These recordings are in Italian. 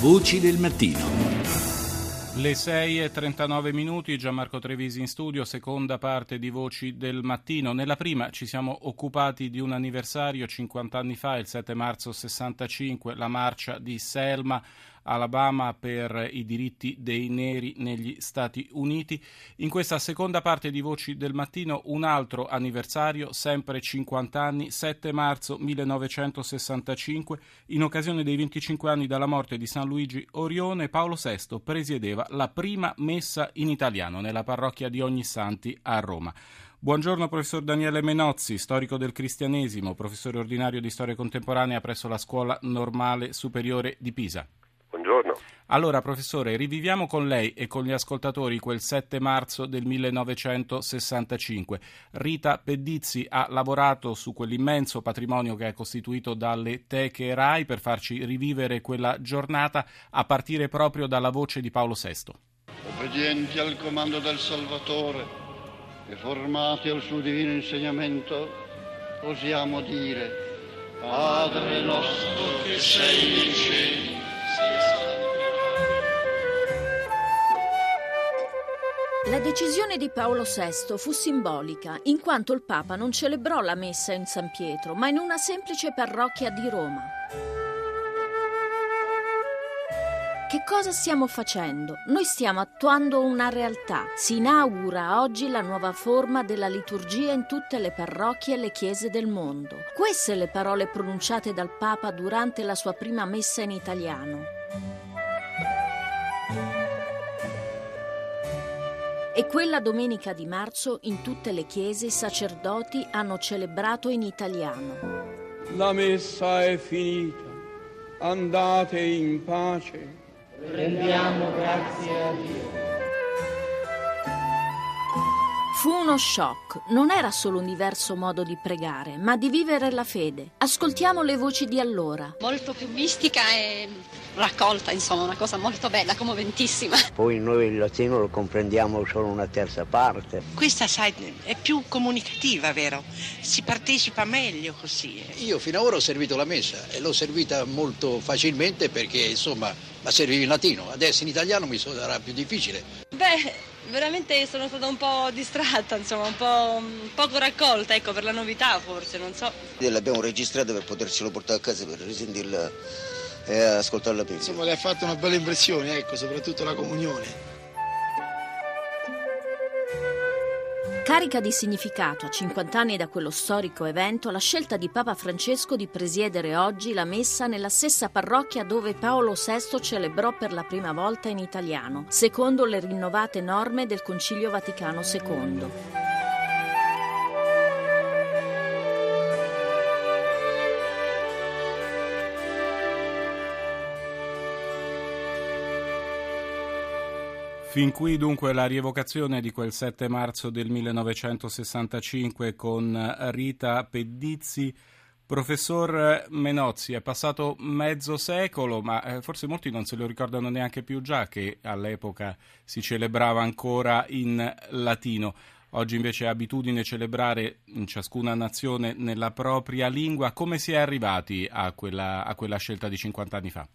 Voci del mattino. Le 6 e 39 minuti, Gianmarco Trevisi in studio, seconda parte di Voci del Mattino. Nella prima ci siamo occupati di un anniversario 50 anni fa, il 7 marzo 65, la marcia di Selma Alabama per i diritti dei neri negli Stati Uniti. In questa seconda parte di Voci del Mattino un altro anniversario, sempre 50 anni, 7 marzo 1965, in occasione dei 25 anni dalla morte di San Luigi Orione, Paolo VI presiedeva la prima messa in italiano nella parrocchia di Ognissanti a Roma. Buongiorno professor Daniele Menozzi, storico del cristianesimo, professore ordinario di storia contemporanea presso la Scuola Normale Superiore di Pisa. Buongiorno. Allora, professore, riviviamo con lei e con gli ascoltatori quel 7 marzo del 1965. Rita Pedizzi ha lavorato su quell'immenso patrimonio che è costituito dalle teche RAI per farci rivivere quella giornata a partire proprio dalla voce di Paolo VI. Obbedienti al comando del Salvatore e formati al suo divino insegnamento, osiamo dire, Padre nostro che sei nei cieli La decisione di Paolo VI fu simbolica, in quanto il Papa non celebrò la messa in San Pietro, ma in una semplice parrocchia di Roma. Che cosa stiamo facendo? Noi stiamo attuando una realtà. Si inaugura oggi la nuova forma della liturgia in tutte le parrocchie e le chiese del mondo. Queste le parole pronunciate dal Papa durante la sua prima messa in italiano. E quella domenica di marzo in tutte le chiese i sacerdoti hanno celebrato in italiano. La messa è finita, andate in pace. Rendiamo grazie a Dio. Fu uno shock, non era solo un diverso modo di pregare, ma di vivere la fede. Ascoltiamo le voci di allora. Molto più mistica e raccolta, insomma, una cosa molto bella, commoventissima. Poi noi il latino lo comprendiamo solo una terza parte. Questa, sai, è più comunicativa, vero? Si partecipa meglio così. Io fino ad ora ho servito la messa e l'ho servita molto facilmente perché, insomma, la servivo in latino. Adesso in italiano mi sarà più difficile. Beh, veramente sono stata un po' distratta, insomma, un po' poco raccolta, ecco, per la novità forse, non so. L'abbiamo registrata per potercelo portare a casa per risentirla e ascoltarla prima. Insomma, le ha fatto una bella impressione, ecco, soprattutto la comunione. Carica di significato a 50 anni da quello storico evento la scelta di Papa Francesco di presiedere oggi la messa nella stessa parrocchia dove Paolo VI celebrò per la prima volta in italiano, secondo le rinnovate norme del Concilio Vaticano II. Fin qui dunque la rievocazione di quel 7 marzo del 1965 con Rita Pedizzi. Professor Menozzi, è passato mezzo secolo, ma eh, forse molti non se lo ricordano neanche più già che all'epoca si celebrava ancora in latino. Oggi invece è abitudine celebrare in ciascuna nazione nella propria lingua. Come si è arrivati a quella, a quella scelta di 50 anni fa?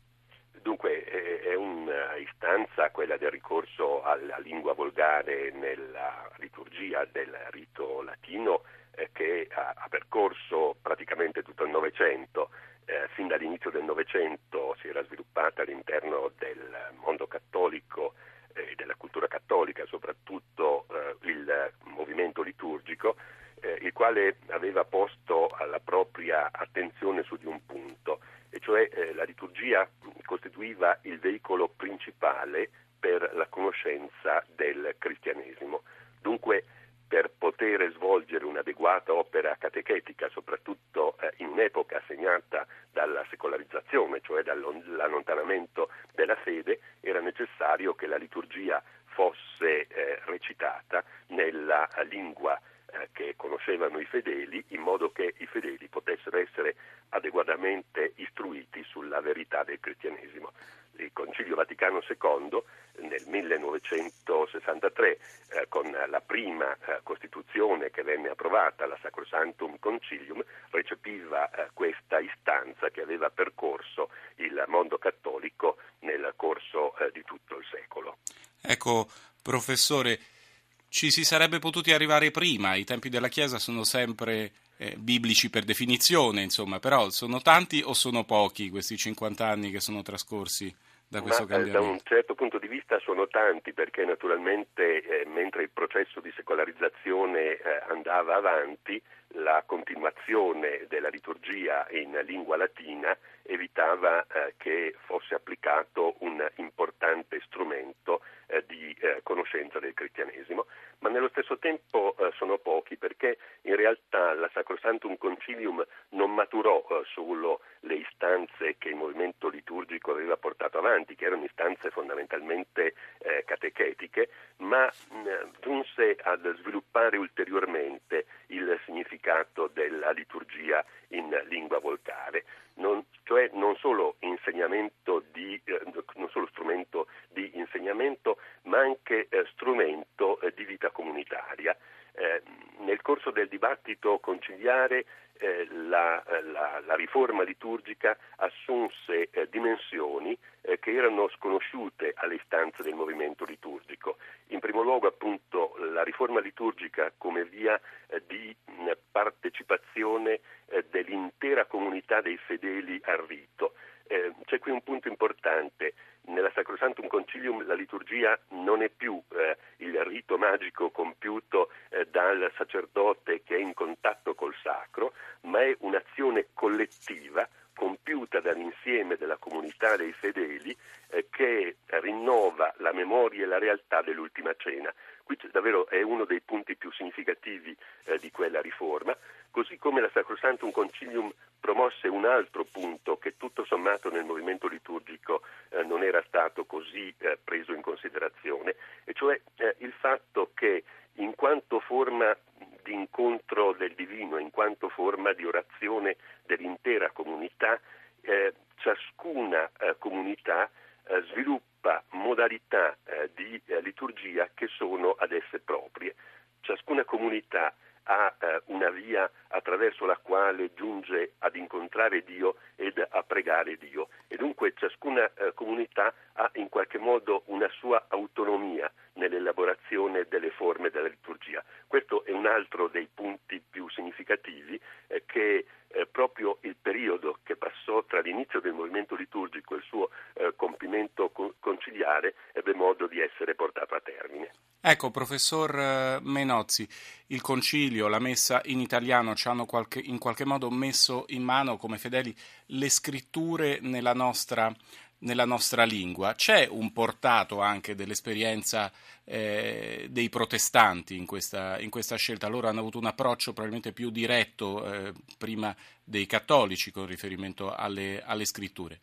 Istanza, quella del ricorso alla lingua volgare nella liturgia del rito latino, eh, che ha, ha, percorso praticamente tutto il Novecento. Eh, fin dall'inizio del Novecento si era sviluppata all'interno del mondo cattolico e eh, della cultura cattolica, soprattutto eh, il movimento liturgico, eh, il quale aveva posto la propria attenzione su di un punto, e cioè eh, la liturgia costituiva il veicolo principale per la conoscenza del cristianesimo. Dunque, per poter svolgere un'adeguata opera catechetica, soprattutto eh, in un'epoca segnata dalla secolarizzazione, cioè dall'allontanamento della fede, era necessario che la liturgia fosse eh, recitata nella lingua eh, che conoscevano i fedeli in modo che i fedeli potessero essere adeguatamente istruiti sulla verità del cristianesimo. Il Concilio Vaticano II nel 1963 eh, con la prima eh, Costituzione che venne approvata, la Sacrosanctum Concilium, recepiva eh, questa istanza che aveva percorso il mondo cattolico nel corso eh, di tutto il secolo. Ecco, professore, ci si sarebbe potuti arrivare prima, i tempi della Chiesa sono sempre eh, biblici per definizione, insomma, però sono tanti o sono pochi questi 50 anni che sono trascorsi da questo Ma, cambiamento? Da un certo punto di vista sono tanti perché naturalmente eh, mentre il processo di secolarizzazione eh, andava avanti, la continuazione della liturgia in lingua latina evitava eh, che fosse applicato un importante strumento eh, di eh, conoscenza del cristianesimo, ma nello stesso tempo eh, sono pochi perché in realtà la Sacrosantum Concilium non maturò eh, solo le istanze che il movimento liturgico aveva portato avanti, che erano istanze fondamentalmente eh, catechetiche, ma mh, giunse ad sviluppare ulteriormente il significato della liturgia in lingua volgare, non, cioè non solo insegnamento di, eh, non solo strumento di insegnamento, ma anche eh, strumento eh, di vita comunitaria. Eh, nel corso del dibattito conciliare eh, la, la, la, riforma liturgica assunse eh, dimensioni eh, che erano sconosciute alle istanze del movimento liturgico. In primo luogo appunto la riforma liturgica come via eh, di mh, partecipazione eh, dell'intera comunità dei fedeli al rito. c'è qui un punto importante nella Sacrosantum Concilium la liturgia non è più eh, il rito magico compiuto eh, dal sacerdote che è in contatto col sacro, ma è un'azione collettiva compiuta dall'insieme della comunità dei fedeli eh, che rinnova la memoria e la realtà dell'ultima cena. Qui davvero è uno dei punti più significativi eh, di quella riforma, così come la Sacrosantum Concilium promosse un altro punto che tutto sommato nel movimento liturgico eh, non era stato così eh, preso in considerazione, e cioè eh, il fatto che in quanto forma di incontro del divino, in quanto forma di orazione dell'intera comunità, eh, ciascuna eh, comunità eh, sviluppa modalità eh, di eh, liturgia che sono ad esse proprie. Ciascuna comunità ha una via attraverso la quale giunge ad incontrare Dio ed a pregare Dio e dunque ciascuna comunità ha in qualche modo una sua autonomia nell'elaborazione delle forme della liturgia. Questo è un altro dei punti più significativi che eh, proprio il periodo che passò tra l'inizio del movimento liturgico e il suo eh, compimento co- conciliare ebbe modo di essere portato a termine. Ecco, professor eh, Menozzi, il concilio, la messa in italiano ci hanno qualche, in qualche modo messo in mano come fedeli le scritture nella nostra, nella nostra lingua. C'è un portato anche dell'esperienza eh, dei protestanti in questa, in questa, scelta. Loro hanno avuto un approccio probabilmente più diretto eh, prima dei cattolici con riferimento alle, alle scritture.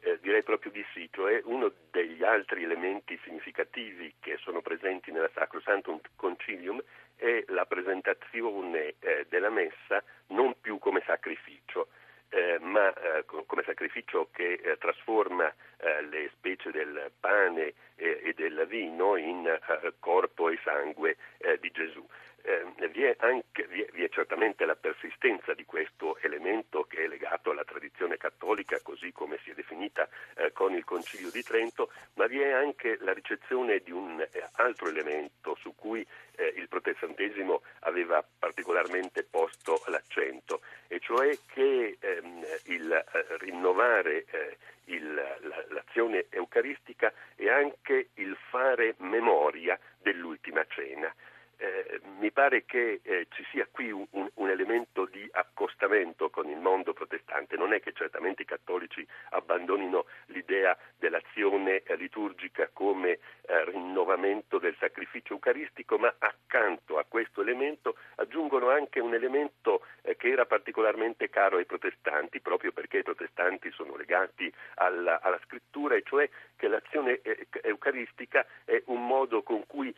Eh, direi proprio di sì, cioè uno degli altri elementi significativi che sono presenti nella Sacrosantum Concilium è la presentazione eh, della messa non più come sacrificio, eh, ma eh, come sacrificio che eh, trasforma eh, le specie del pane e del vino in eh, corpo e sangue di Gesù. Vi è, anche, vi, è, vi, è certamente la persistenza di questo elemento che è legato alla tradizione cattolica, così come si è definita con il Concilio di Trento, ma vi è anche la ricezione di un altro elemento su cui eh, il protestantesimo aveva particolarmente posto l'accento, e cioè che ehm, il eh, rinnovare eh, il, la, l'azione eucaristica è anche il fare memoria dell'ultima cena. Eh, mi pare che eh, ci sia qui un, un, un, elemento di accostamento con il mondo protestante. Non è che certamente i cattolici abbandonino l'idea dell'azione eh, liturgica come eh, rinnovamento del sacrificio eucaristico, ma accanto a questo elemento aggiungono anche un elemento eh, che era particolarmente caro ai protestanti, proprio perché i protestanti sono legati alla, alla scrittura, e cioè che l'azione eh, eucaristica è un modo con cui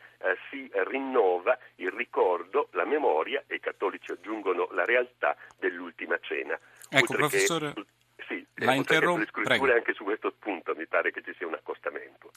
si rinnova il ricordo, la memoria e i cattolici aggiungono la realtà dell'ultima cena. Ecco, professore, che, sì, la interrompo. Prego. anche su questo punto mi pare che ci sia un accostamento.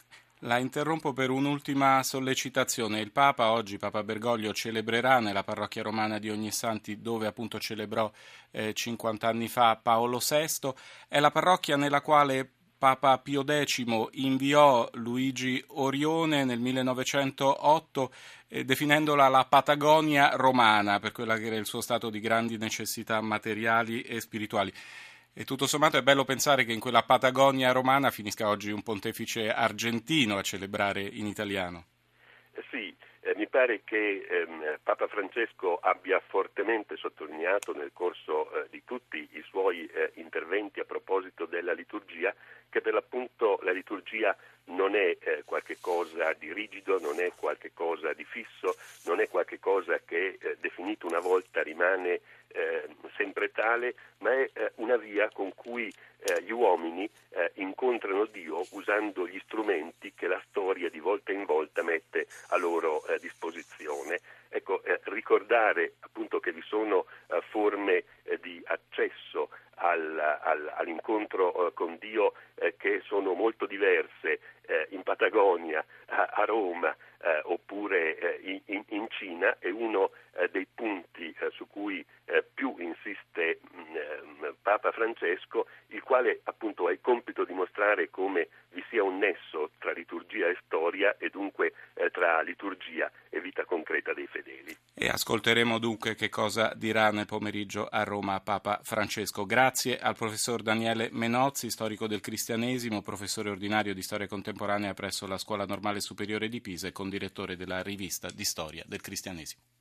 La interrompo per un'ultima sollecitazione. Il Papa oggi, Papa Bergoglio, celebrerà nella parrocchia romana di Ognissanti, dove appunto celebrò eh, 50 anni fa Paolo VI. È la parrocchia nella quale Papa Pio X inviò Luigi Orione nel 1908 eh, definendola la Patagonia romana per quella che era il suo stato di grandi necessità materiali e spirituali. E tutto sommato è bello pensare che in quella Patagonia romana finisca oggi un pontefice argentino a celebrare in italiano. Eh sì, eh, mi pare che ehm, Papa Francesco abbia fortemente sottolineato nel corso eh, di tutti i suoi eh, interventi a proposito della liturgia che per l'appunto la liturgia non è eh, qualche cosa di rigido, non è qualche cosa di fisso, non è qualche cosa che eh, definito una volta rimane eh, sempre tale, ma è eh, una via con cui eh, gli uomini eh, incontrano Dio usando gli strumenti che la storia di volta in volta mette a loro disposizione. Ecco, ricordare appunto che vi sono forme di accesso al, al, all'incontro eh, con Dio eh, che sono molto diverse eh, in Patagonia, a, a Roma eh, oppure in, in, Cina è uno eh, dei punti su cui più insiste mh, mm, Papa Francesco, il quale appunto ha il compito di mostrare come vi sia un nesso tra liturgia e storia e dunque tra liturgia e vita concreta dei fedeli. E ascolteremo dunque che cosa dirà nel pomeriggio a Roma Papa Francesco. Grazie al professor Daniele Menozzi, storico del cristianesimo, professore ordinario di storia contemporanea presso la Scuola Normale Superiore di Pisa e condirettore della rivista di storia del cristianesimo.